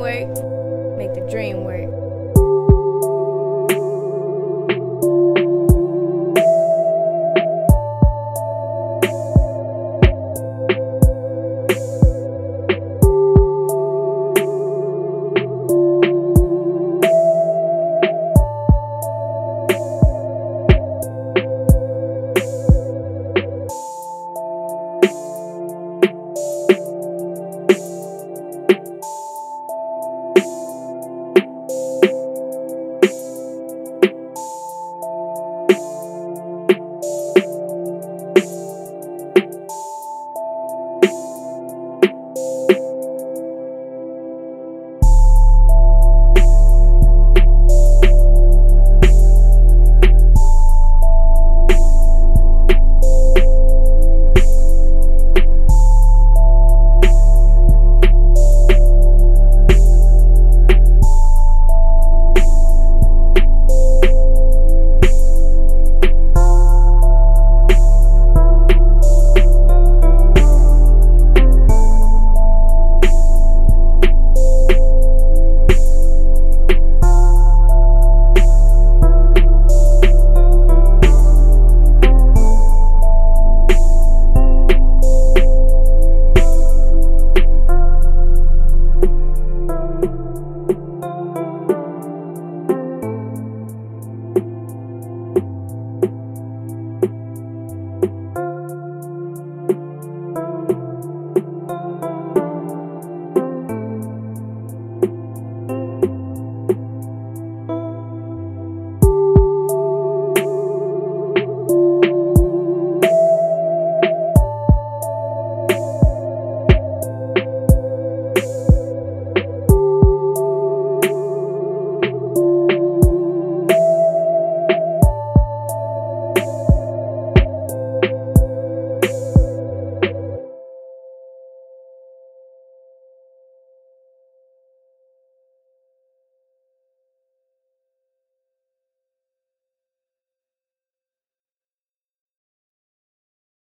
work, make the dream work.